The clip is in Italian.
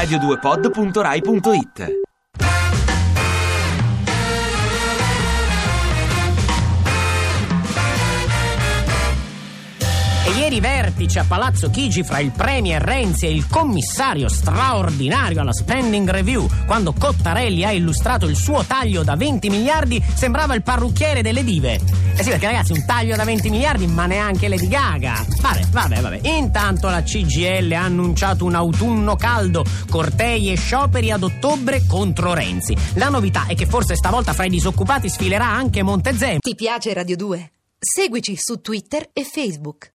radio2pod.rai.it E ieri vertice a Palazzo Chigi fra il Premier Renzi e il commissario straordinario alla spending review. Quando Cottarelli ha illustrato il suo taglio da 20 miliardi, sembrava il parrucchiere delle dive. Eh sì, perché ragazzi, un taglio da 20 miliardi, ma neanche Lady Gaga. Vabbè, vabbè, vabbè. Intanto la CGL ha annunciato un autunno caldo, cortei e scioperi ad ottobre contro Renzi. La novità è che forse stavolta fra i disoccupati sfilerà anche Montezemolo. Ti piace Radio 2? Seguici su Twitter e Facebook.